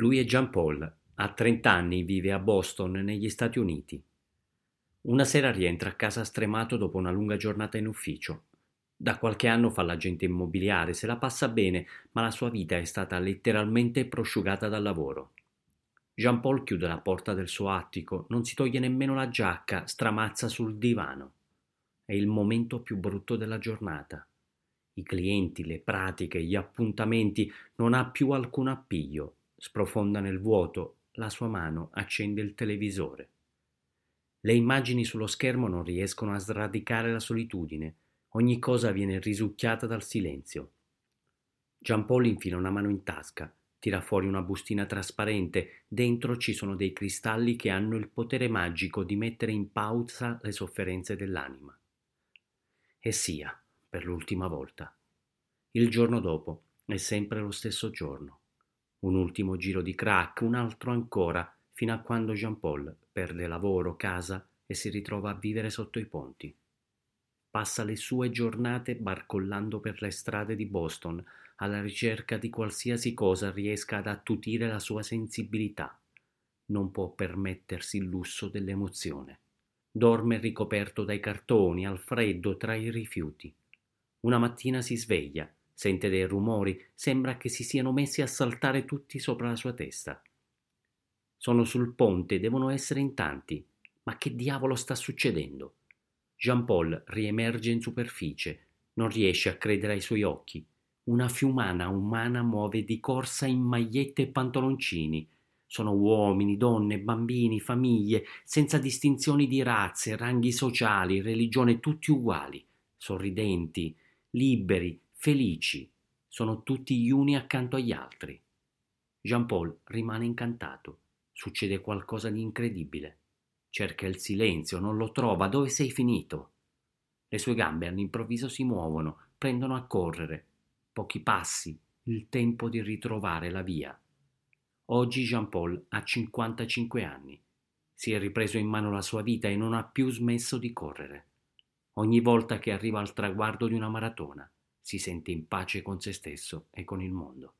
Lui è Jean Paul, ha 30 anni, vive a Boston, negli Stati Uniti. Una sera rientra a casa stremato dopo una lunga giornata in ufficio. Da qualche anno fa l'agente immobiliare, se la passa bene, ma la sua vita è stata letteralmente prosciugata dal lavoro. Jean Paul chiude la porta del suo attico, non si toglie nemmeno la giacca, stramazza sul divano. È il momento più brutto della giornata. I clienti, le pratiche, gli appuntamenti, non ha più alcun appiglio sprofonda nel vuoto, la sua mano accende il televisore. Le immagini sullo schermo non riescono a sradicare la solitudine, ogni cosa viene risucchiata dal silenzio. Gian Paul infila una mano in tasca, tira fuori una bustina trasparente, dentro ci sono dei cristalli che hanno il potere magico di mettere in pausa le sofferenze dell'anima. E sia, per l'ultima volta. Il giorno dopo è sempre lo stesso giorno. Un ultimo giro di crack, un altro ancora, fino a quando Jean Paul perde lavoro, casa e si ritrova a vivere sotto i ponti. Passa le sue giornate barcollando per le strade di Boston, alla ricerca di qualsiasi cosa riesca ad attutire la sua sensibilità. Non può permettersi il lusso dell'emozione. Dorme ricoperto dai cartoni, al freddo, tra i rifiuti. Una mattina si sveglia Sente dei rumori, sembra che si siano messi a saltare tutti sopra la sua testa. Sono sul ponte, devono essere in tanti. Ma che diavolo sta succedendo? Jean Paul riemerge in superficie, non riesce a credere ai suoi occhi. Una fiumana umana muove di corsa in magliette e pantaloncini. Sono uomini, donne, bambini, famiglie, senza distinzioni di razze, ranghi sociali, religione, tutti uguali, sorridenti, liberi, felici, sono tutti gli uni accanto agli altri. Jean Paul rimane incantato. Succede qualcosa di incredibile. Cerca il silenzio, non lo trova. Dove sei finito? Le sue gambe all'improvviso si muovono, prendono a correre. Pochi passi, il tempo di ritrovare la via. Oggi Jean Paul ha 55 anni. Si è ripreso in mano la sua vita e non ha più smesso di correre. Ogni volta che arriva al traguardo di una maratona, si sente in pace con se stesso e con il mondo.